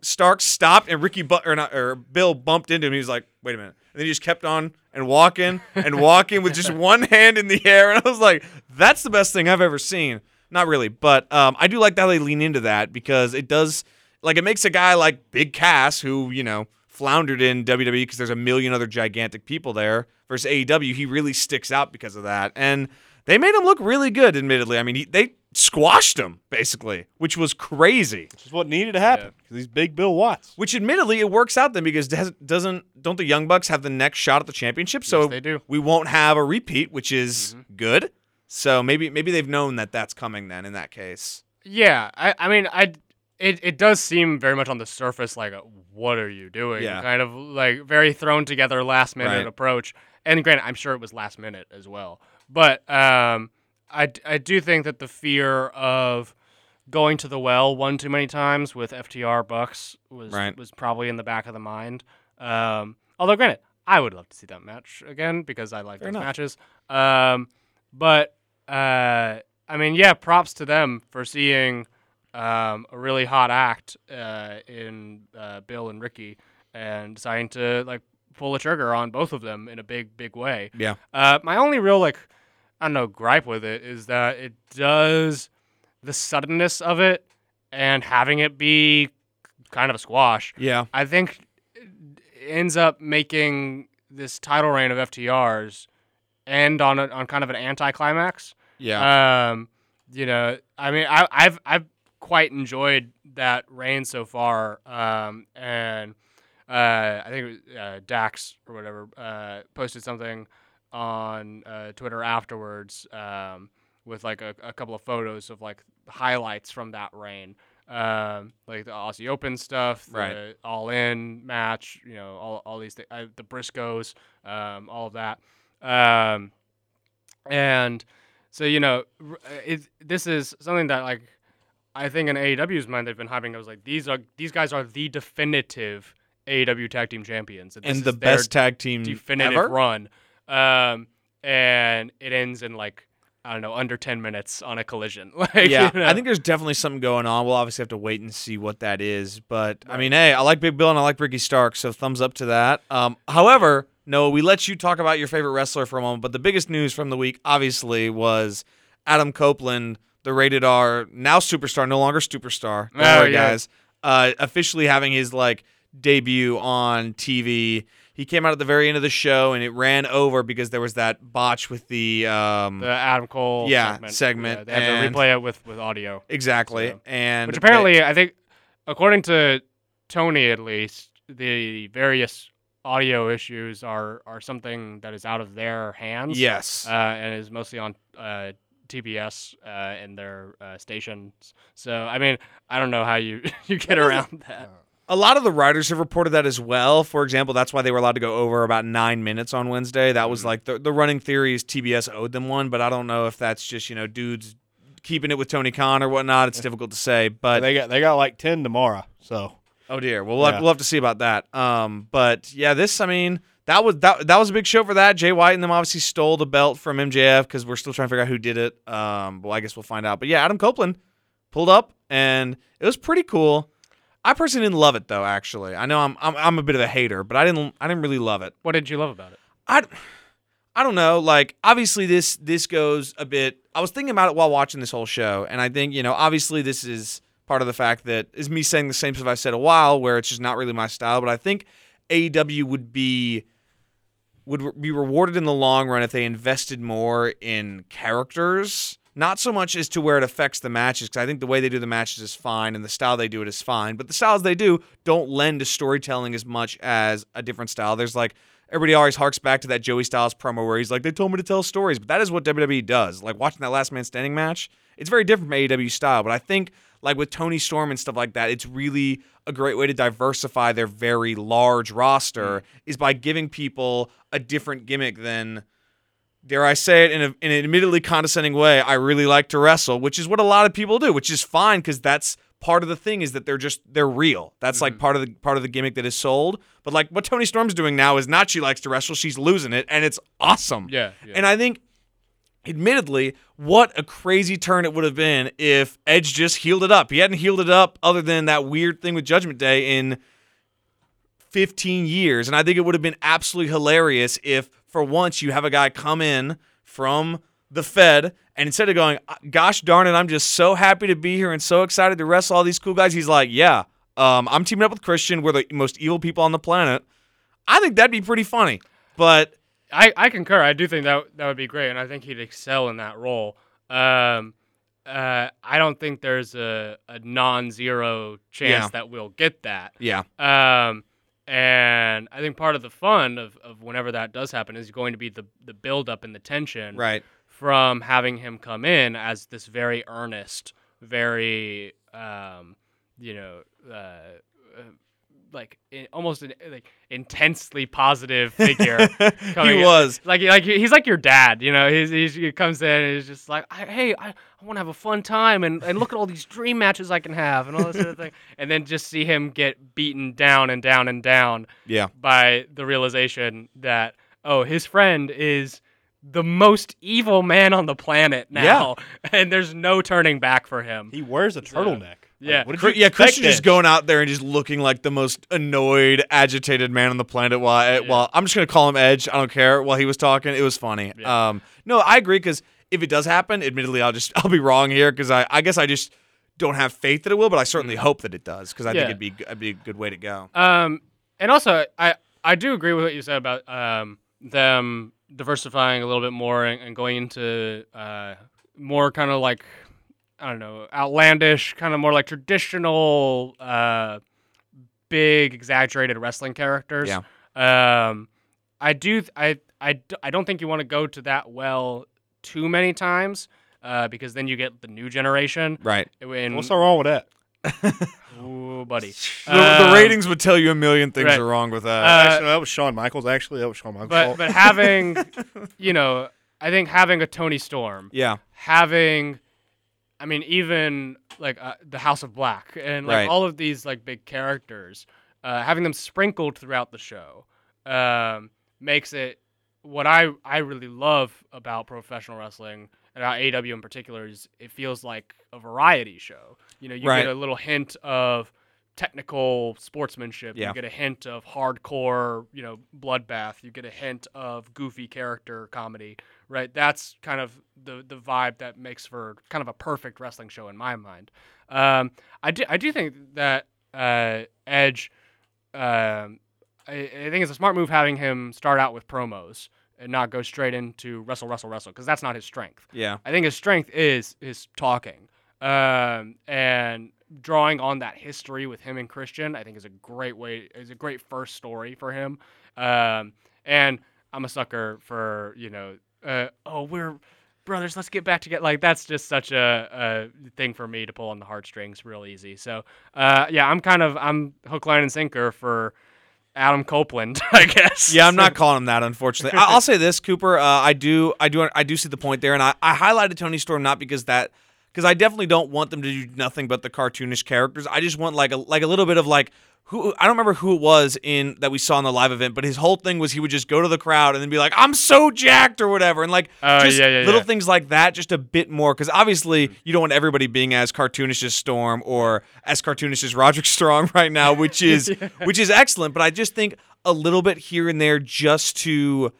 Starks stopped and Ricky bu- or not or Bill bumped into him. He was like, "Wait a minute," and then he just kept on and walking and walking with just [LAUGHS] one hand in the air, and I was like, "That's the best thing I've ever seen." Not really, but um, I do like how they lean into that because it does, like, it makes a guy like Big Cass, who you know floundered in WWE because there's a million other gigantic people there, versus AEW, he really sticks out because of that, and they made him look really good. Admittedly, I mean, he, they squashed him basically, which was crazy. Which is what needed to happen because he's Big Bill Watts. Which admittedly it works out then because does- doesn't don't the Young Bucks have the next shot at the championship? So Yes, they do. we won't have a repeat, which is good. So maybe maybe they've known that that's coming then in that case. Yeah, I, I mean, I, it, it does seem very much on the surface like, a, what are you doing? Yeah. Kind of like very thrown together last minute Right. approach. And granted, I'm sure it was last minute as well. But um, I, I do think that the fear of going to the well one too many times with FTR Bucks was Right. was probably in the back of the mind. Um, although granted, I would love to see that match again because I like those enough. matches. Um, but uh, I mean, yeah, props to them for seeing um, a really hot act uh, in uh, Bill and Ricky and deciding to like pull the trigger on both of them in a big, big way. Yeah. Uh, my only real like I don't know gripe with it is that it does the suddenness of it and having it be kind of a squash. Yeah. I think it ends up making this title reign of FTRs end on a, on kind of an anticlimax. Yeah. Um, you know, I mean, I, I've I've quite enjoyed that reign so far. Um, and uh, I think it was, uh, Dax or whatever uh, posted something on uh, Twitter afterwards um, with like a, a couple of photos of like highlights from that reign. Um, like the Aussie Open stuff, the Right. All In match, you know, all, all these things, uh, the Briscoes, um, all of that. Um, and so you know, r- uh, it, this is something that like I think in AEW's mind they've been having. I was like, these are these guys are the definitive AEW Tag Team Champions, this and the best tag team definitive ever. run. Um, and it ends in like I don't know under ten minutes on a collision. [LAUGHS] like yeah, you know. I think there's definitely something going on. We'll obviously have to wait and see what that is. But I mean, hey, I like Big Bill and I like Ricky Stark, so thumbs up to that. Um, however, no, we let you talk about your favorite wrestler for a moment. But the biggest news from the week, obviously, was Adam Copeland, the rated R now superstar, no longer superstar. Oh, yeah. guys. Uh, officially having his like debut on TV. He came out at the very end of the show and it ran over because there was that botch with the um, the Adam Cole Yeah, segment. segment, Yeah, they have and- to replay it with with audio. exactly, So- and Which apparently, I think, according to Tony at least, the various audio issues are are something that is out of their hands. yes, Uh, and is mostly on uh, TBS uh, and their uh, stations. So I mean, I don't know how you [LAUGHS] you get around that. A lot of the writers have reported that as well. For example, that's why they were allowed to go over about nine minutes on Wednesday. That Mm-hmm. was like the, the running theory is TBS owed them one, but I don't know if that's just, you know, dudes keeping it with Tony Khan or whatnot. It's difficult to say. But they got they got like ten tomorrow. So oh dear. Well, we'll, have, we'll have to see about that. Um, but yeah, this, I mean, that was that, that was a big show for that. Jay White and them obviously stole the belt from MJF because we're still trying to figure out who did it. Um, well, I guess we'll find out. But yeah, Adam Copeland pulled up and it was pretty cool. I personally didn't love it though. Actually, I know I'm, I'm I'm a bit of a hater, but I didn't I didn't really love it. What did you love about it? I I don't know. Like obviously this this goes a bit. I was thinking about it while watching this whole show, and I think you know obviously this is part of the fact that is me saying the same stuff I've said a while, where it's just not really my style. But I think AEW would be would be rewarded in the long run if they invested more in characters. Not so much as to where it affects the matches, because I think the way they do the matches is fine and the style they do it is fine. But the styles they do don't lend to storytelling as much as a different style. There's like everybody always harks back to that Joey Styles promo where he's like, "They told me to tell stories," but that is what WWE does. Like watching that Last Man Standing match, it's very different from AEW style. But I think like with Toni Storm and stuff like that, it's really a great way to diversify their very large roster mm. is by giving people a different gimmick than dare I say it in, a, in an admittedly condescending way, I really like to wrestle, which is what a lot of people do, which is fine because that's part of the thing is that they're just they're real. That's like mm-hmm. part of the part of the gimmick that is sold. But like what Toni Storm's doing now is not she likes to wrestle, she's losing it, and it's awesome. Yeah, yeah. And I think admittedly, what a crazy turn it would have been if Edge just healed it up. He hadn't healed it up other than that weird thing with Judgment Day in 15 years. And I think it would have been absolutely hilarious if, for once, you have a guy come in from the Fed and instead of going, gosh darn it, I'm just so happy to be here and so excited to wrestle all these cool guys, he's like, yeah, um, I'm teaming up with Christian. We're the most evil people on the planet. I think that'd be pretty funny. But I, I concur. I do think that that would be great, and I think he'd excel in that role. Um, uh, I don't think there's a, a non-zero chance Yeah. that we'll get that. yeah, Um, and I think part of the fun of, of whenever that does happen is going to be the the build up and the tension right. from having him come in as this very earnest, very um, you know, uh, uh, like i almost an, like intensely positive figure. [LAUGHS] he in. was. like like he's like your dad, you know. He's, he's he comes in and he's just like, I, hey, I, I want to have a fun time and, and look at all these dream matches I can have and all this sort of thing, [LAUGHS] and then just see him get beaten down and down and down Yeah. by the realization that oh his friend is the most evil man on the planet now [LAUGHS] and there's no turning back for him He wears a turtleneck. Yeah. Like, you yeah, Christian just going out there and just looking like the most annoyed, agitated man on the planet. While, while I'm just gonna call him Edge. I don't care. While he was talking, it was funny. Yeah. Um, no, I agree because if it does happen, admittedly, I'll just [LAUGHS] I'll be wrong here because I I guess I just don't have faith that it will, but I certainly hope that it does because I Yeah. think it'd be it'd be a good way to go. um and also i i do agree with what you said about um them diversifying a little bit more and, and going into uh more kind of like i don't know outlandish kind of more like traditional uh big exaggerated wrestling characters Yeah. um i do th- i i, d- I don't think you want to go to that well too many times uh because then you get the new generation Right. when What's wrong with that? [LAUGHS] Ooh, buddy The, the Um, ratings would tell you a million things right. are wrong with that. Uh, actually, that was Shawn Michaels. Actually, that was Shawn Michaels. but fault. but having [LAUGHS] you know i think having a tony storm yeah. having i mean even like uh, the house of black and like Right. all of these like big characters uh, having them sprinkled throughout the show um, makes it what i i really love about professional wrestling and about AEW in particular is it feels like a variety show you know you Right. get a little hint of technical sportsmanship. Yeah. You get a hint of hardcore, you know, bloodbath. You get a hint of goofy character comedy, right? That's kind of the the vibe that makes for kind of a perfect wrestling show in my mind. Um, I do I do think that uh, Edge, um, I, I think it's a smart move having him start out with promos and not go straight into wrestle, wrestle, wrestle, because that's not his strength. Yeah. I think his strength is his talking. Um, and drawing on that history with him and Christian, I think is a great way is a great first story for him. Um, and I'm a sucker for, you know, uh, oh, we're brothers, let's get back together. Like that's just such a, a thing for me to pull on the heartstrings real easy. So, uh, yeah, I'm kind of I'm hook, line, and sinker for Adam Copeland, [LAUGHS] I guess. Yeah, I'm not calling him that, unfortunately. I- I'll say this, Cooper. Uh, I do, I do, I do see the point there, and I, I highlighted Toni Storm not because that, because I definitely don't want them to do nothing but the cartoonish characters. I just want like a like a little bit of like who I don't remember who it was in that we saw in the live event, but his whole thing was he would just go to the crowd and then be like, "I'm so jacked" or whatever, and like Oh, just yeah, yeah, little yeah. things like that, just a bit more. Because obviously you don't want everybody being as cartoonish as Storm or as cartoonish as Roderick [LAUGHS] Strong right now, which is [LAUGHS] which is excellent. But I just think a little bit here and there just to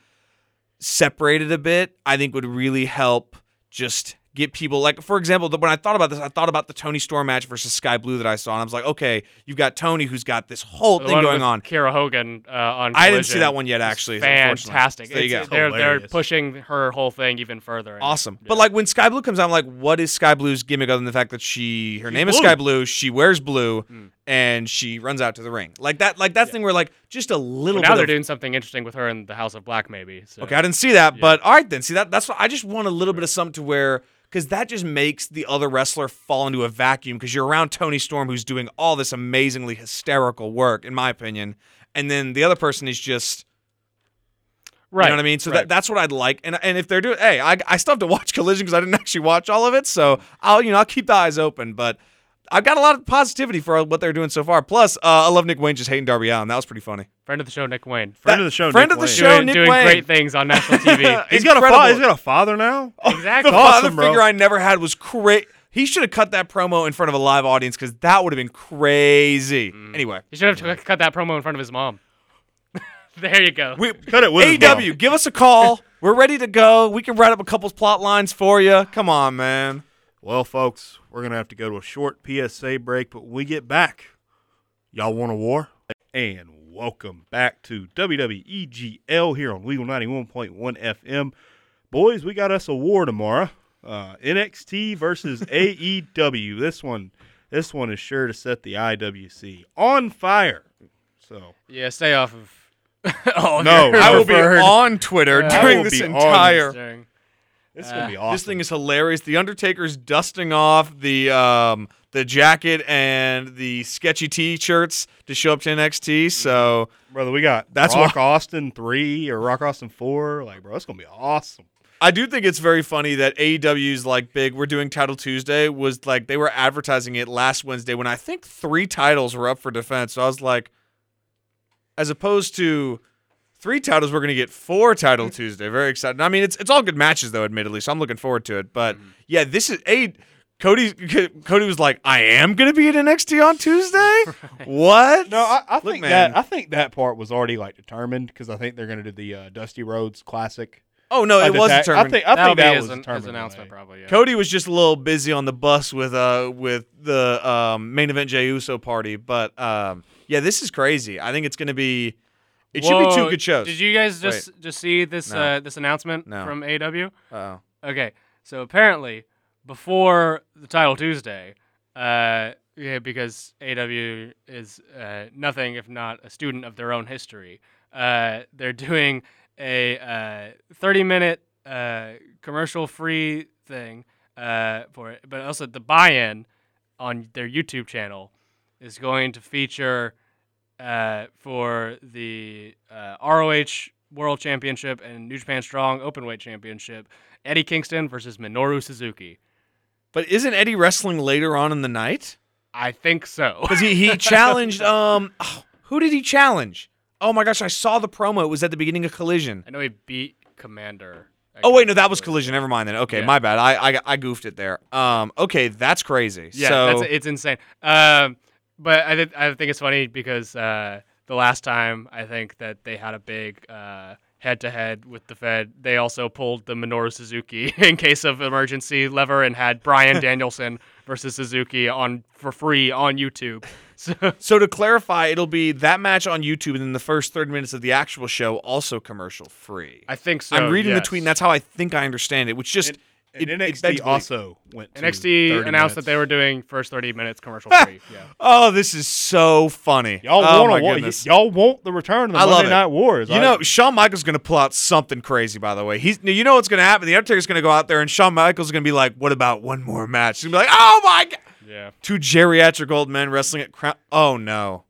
separate it a bit, I think would really help just get people like for example the, when i thought about this i thought about the toni storm match versus skye blue that i saw and i was like okay you've got toni who's got this whole The thing going on Kiera Hogan uh, on. I didn't see that one yet, actually, unfortunately. Fantastic. So there you It's- go. They're they're pushing her whole thing even further. and- awesome yeah. but like when skye blue comes out i'm like what is skye blue's gimmick other than the fact that she her name is skye blue she wears blue and she runs out to the ring. Like that like that thing where like just a little Well, now bit they're of, doing something interesting with her in the House of Black, maybe. So. Okay, I didn't see that, but all right then. See that that's what I just want a little bit of something to where because that just makes the other wrestler fall into a vacuum because you're around Toni Storm who's doing all this amazingly hysterical work, in my opinion, and then the other person is just right. you know what I mean? So right. that, that's what I'd like. And and if they're doing, hey, I, I still have to watch Collision because I didn't [LAUGHS] actually watch all of it. So I'll you know I'll keep the eyes open. But I've got a lot of positivity for what they're doing so far. Plus, uh, I love Nick Wayne just hating Darby Allin. That was pretty funny. friend of the show, Nick Wayne. Friend of the show, friend Nick of the Wayne. show, doing, Nick doing Wayne. great things on national TV. [LAUGHS] He's got a Incredible. fa- he's got a father now. [LAUGHS] exactly. The Awesome, father bro. figure I never had was great. He should have cut that promo in front of a live audience because that would have been crazy. Mm. Anyway, he should have t- cut that promo in front of his mom. [LAUGHS] there you go. we, Cut it with his AEW, give us a call. We're ready to go. We can write up a couple plot lines for you. Come on, man. Well, folks, we're gonna have to go to a short PSA break, but when we get back, y'all want a war? And welcome back to WWEGL here on Legal 91.1 FM. Boys, we got us a war tomorrow. Uh, NXT versus [LAUGHS] AEW. This one, this one is sure to set the IWC on fire. So Yeah, stay off of. [LAUGHS] oh No, I will be on Twitter I during this be on entire. During- this gonna be awesome. This thing is hilarious. The Undertaker's dusting off the um the jacket and the sketchy T-shirts to show up to NXT. So brother. We got That's Rock why- Austin three or Rock Austin four. Like, bro, it's gonna be awesome. I do think it's very funny that AEW's like big. We're doing Title Tuesday was like they were advertising it last Wednesday when I think three titles were up for defense. So I was like, as opposed to three titles, we're gonna get four Title Tuesday. Very excited. I mean, it's it's all good matches though, admittedly. So I'm looking forward to it. But yeah, this is a. Cody [LAUGHS] Cody was like, I am gonna be at NXT on Tuesday. [LAUGHS] What? No, I, I Look, think man. that I think that part was already like determined because I think they're going to do the uh, Dusty Rhodes Classic. oh no, it was tag- determined. I think I That'll think that was an- determined. his announcement, probably. Yeah. Cody was just a little busy on the bus with uh with the um, main event Jey Uso party, but um yeah, this is crazy. I think it's gonna be. It should be two good shows. Did you guys just just see this No. uh, this announcement No. from AEW? Oh, Okay, so apparently before the title Tuesday, uh, yeah, because AEW is uh, nothing if not a student of their own history. Uh, they're doing a uh, 30 minute uh, commercial free thing uh, for it, but also the buy-in on their YouTube channel is going to feature uh, for the uh, ROH World Championship and New Japan Strong Openweight Championship, Eddie Kingston versus Minoru Suzuki. but isn't Eddie wrestling later on in the night? I think so. Because he he [LAUGHS] challenged um oh, who did he challenge? Oh my gosh, I saw the promo. It was at the beginning of Collision. I know he beat Komander. at Oh wait, no, that was Collision. Collision. Never mind then. Okay, Yeah. my bad. I, I I goofed it there. Um, okay, that's crazy. Yeah, so that's, it's insane. Um, but I, th- I think it's funny because uh, the last time I think that they had a big uh, head-to-head with the Fed, they also pulled the Minoru Suzuki [LAUGHS] in case of emergency lever and had Bryan [LAUGHS] Danielson versus Suzuki on for free on YouTube. [LAUGHS] So So to clarify, it'll be that match on YouTube, and then the first thirty minutes of the actual show also commercial free. I think so. I'm reading yes. the tweet, and that's how I think I understand it. Which just it, and it NXT begs belief. also went. To NXT 30 announced that they were doing first 30 minutes commercial free. Yeah. Oh, this is so funny. Y'all oh, want my to wa- goodness. y'all want the return of the I love Monday. Night Wars. You I- know, Shawn Michaels is going to pull out something crazy. By the way, he's you know what's going to happen. The Undertaker's going to go out there, and Shawn Michaels is going to be like, "What about one more match?" He's going to be like, "Oh my god!" Yeah. Two geriatric old men wrestling at Crown. Oh no.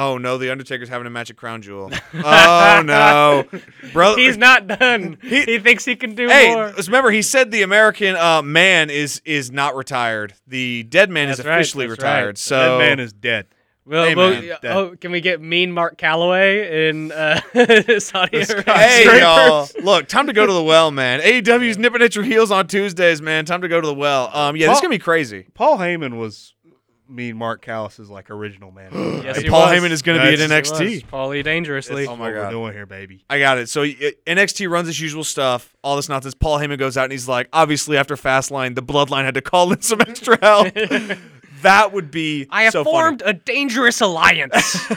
Oh no, the Undertaker's having a match at Crown Jewel. Oh [LAUGHS] no, bro. [LAUGHS] He's not done. He- He, thinks he can do Hey, more. remember he said the American uh, man is is not retired. The dead man is That's right, officially that's retired. right. So that man is dead. Well, Hey, well, oh, can we get Mean Mark Calaway in uh, [LAUGHS] Saudi Arabia? Hey y'all! Look, time to go to the well, man. AEW's nipping at your heels on Tuesdays, man. Time to go to the well. Um, yeah, this is gonna be crazy. Paul Heyman was me and Mark Callous's like original [GASPS] man. Yes, Hey, he Paul was. Heyman is gonna be at NXT. Paulie dangerously. Oh my what God. we're doing here, baby. I got it. So uh, NXT runs its usual stuff, all this nonsense. Paul Heyman goes out and he's like, obviously after Fastlane, the Bloodline had to call in some extra help. [LAUGHS] that would be I have so formed a dangerous alliance. [LAUGHS]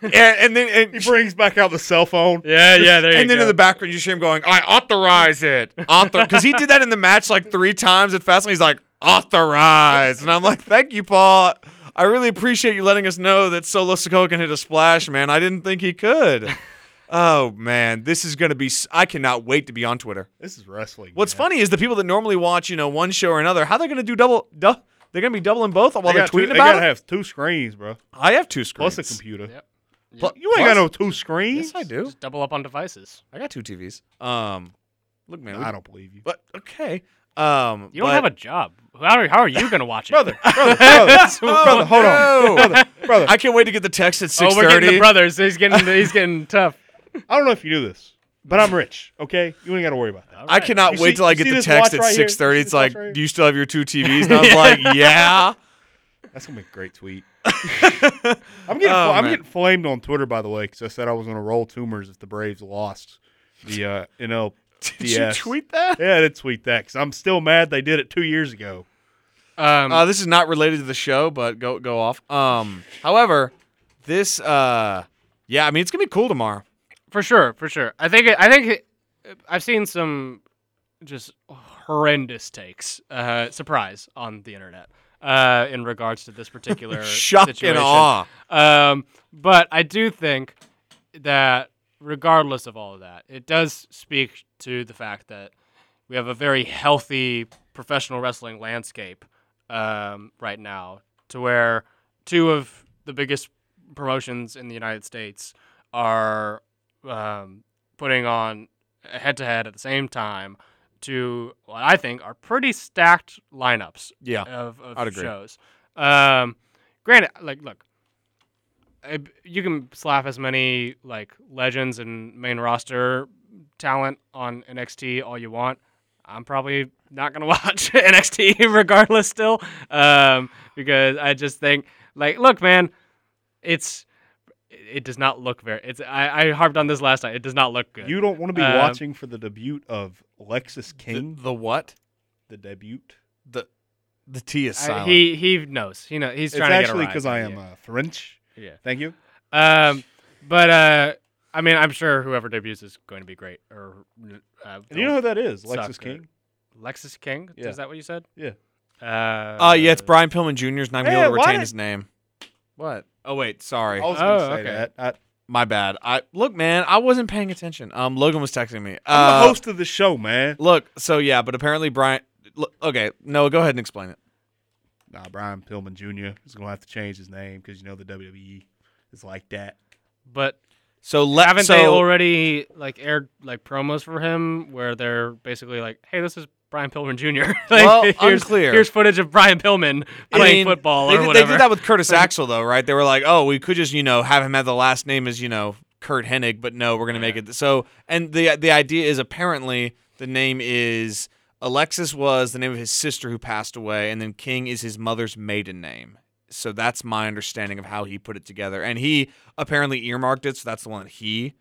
And, and then and, He brings back out the cell phone. yeah, yeah, there you and then go. in the background, you see him going, "I authorize it." Author, because he did that in the match like three times at Fastlane. He's like, "Authorize," and I'm like, "Thank you, Paul. I really appreciate you letting us know that Solo Sikoa can hit a splash, man. I didn't think he could. [LAUGHS] Oh man, this is gonna be. I cannot wait to be on Twitter. This is wrestling. What's man. funny is the people that normally watch, you know, one show or another. How they're gonna do double? Du- they're gonna be doubling both while They they're got two- tweeting they about gotta it. have two screens, bro. I have two screens. Plus a computer. Yep. Plu- You ain't plus- got no two screens. Yes, I do. Just double up on devices. I got two TVs. Um, look, man. we- I don't believe you, But okay. Um, You don't have a job. How are, how are you going to watch it? brother. [LAUGHS] Brother, brother, brother, hold on, brother, brother. I can't wait to get the text at oh, six we're getting the brothers. He's getting he's getting tough. I don't know if you knew this, but I'm rich. Okay, you ain't got to worry about that. I cannot You wait see- till I get the text watch at right here? six thirty. It's like, right do you still have your two [LAUGHS] TVs? And I was like, yeah. That's gonna be a great tweet. [LAUGHS] I'm getting Oh, I'm man. getting flamed on Twitter by the way because I said I was gonna roll tumors if the Braves lost the uh, NL. [LAUGHS] Did you tweet that? Yeah, I did tweet that because I'm still mad they did it two years ago. Um, Uh, this is not related to the show, but go go off. Um, however, this uh, yeah, I mean it's gonna be cool tomorrow. for sure, for sure. I think it, I think it, I've seen some just horrendous takes. Uh, surprise on the internet. Uh, in regards to this particular [LAUGHS] Shock situation. and awe. Um, but I do think that regardless of all of that, it does speak to the fact that we have a very healthy professional wrestling landscape um, right now, to where two of the biggest promotions in the United States are um, putting on head to head at the same time to what I think are pretty stacked lineups Yeah, of, of shows. Um, granted, like, look, you can slap as many like legends and main roster talent on NXT all you want. I'm probably not gonna [LAUGHS] watch NXT [LAUGHS] regardless still, um, because I just think like, look, man, it's it does not look very. It's I, I harped on this last night. It does not look good. You don't want to be Um, watching for the debut of Lexis King. the what? The, debut. The the T is I- he he knows. He know he's It's trying to actually get a because I am you. uh, French. Yeah. Thank you. Um, but uh, I mean, I'm sure whoever debuts is going to be great. Or uh, And you know who that is? Suck Lexis it. King. Lexis King? Yeah. Is that what you said? Yeah. Uh, uh, yeah, it's Brian Pillman Jr.'s not gonna be Hey, able to retain did- his name. What? Oh wait, sorry. I was Oh, going to say okay. that. I, My bad. I look, man. I wasn't paying attention. Um, Logan was texting me. I'm Uh, the host of the show, man. Look, so yeah, but apparently Brian. Look, okay, no, go ahead and explain it. Nah, Brian Pillman Jr. is going to have to change his name because you know the WWE is like that. But So let haven't so, they already like aired like promos for him where they're basically like, "Hey, this is Brian Pillman Jr." [LAUGHS] like, Well, here's, unclear. Here's footage of Brian Pillman I playing mean, football they or did, whatever. They did that with Curtis [LAUGHS] Axel though, right? They were like, oh, we could just you know have him have the last name as you know Curt Hennig, but no, we're gonna make it so. And the the idea is apparently the name is Alexis was the name of his sister who passed away, and then King is his mother's maiden name. So that's my understanding of how he put it together, and he apparently earmarked it. So that's the one that he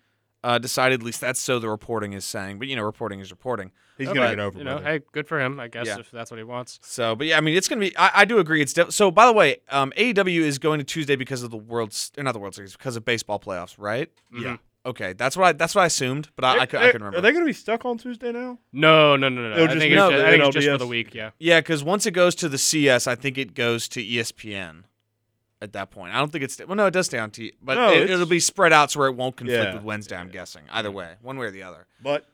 uh, decided. At least that's so the reporting is saying. But you know, reporting is reporting. He's Oh, going but, to get over You know, hey, good for him, I guess, Yeah. if that's what he wants. So, but yeah, I mean, it's gonna be. I, I do agree. It's def- so. By the way, um, AEW is going to Tuesday because of the World's, or not the World Series, because of baseball playoffs, right? Yeah. Okay, that's what I that's what I assumed, but I, I, could, I couldn't remember. Are they going to be stuck on Tuesday now? No, no, no, no. It'll I just think, be it's, No, just, I think it's just for NLDS. the week. Yeah. yeah, because once it goes to the CS, I think it goes to ESPN. At that point, I don't think it's well. No, it does stay on T, but No, it, it'll be spread out so where it won't conflict Yeah. with Wednesday. I'm guessing either way, one way or the other. But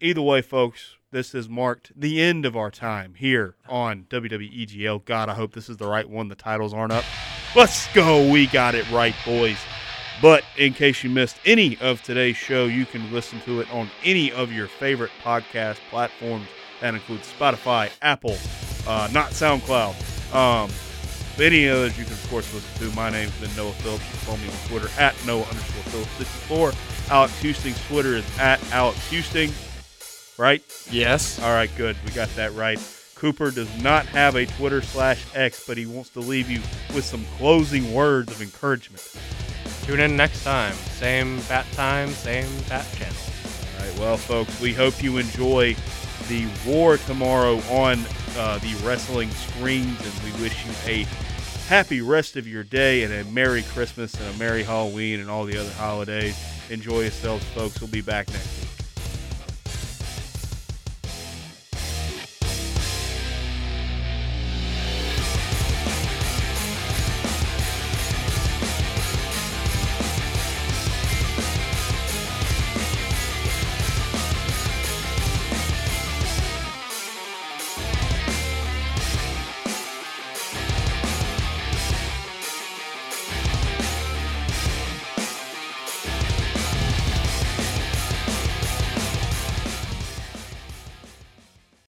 either way, folks, this has marked the end of our time here on WWE EGL. God, I hope this is the right one. The titles aren't up. Let's go. We got it right, boys. But in case you missed any of today's show, you can listen to it on any of your favorite podcast platforms. That includes Spotify, Apple, uh, not SoundCloud. Um, any others you can, of course, listen to. My name's been Noah Phillips. You can follow me on Twitter at Noah underscore Phillips 64. Alex Houston's Twitter is at Alex Houston. Right? Yes. All right, good. We got that right. Cooper does not have a Twitter slash X, but he wants to leave you with some closing words of encouragement. Tune in next time. Same bat time, same bat channel. All right, well, folks, we hope you enjoy the war tomorrow on uh, the wrestling screens, and we wish you a happy rest of your day and a Merry Christmas and a Merry Halloween and all the other holidays. Enjoy yourselves, folks. We'll be back next week.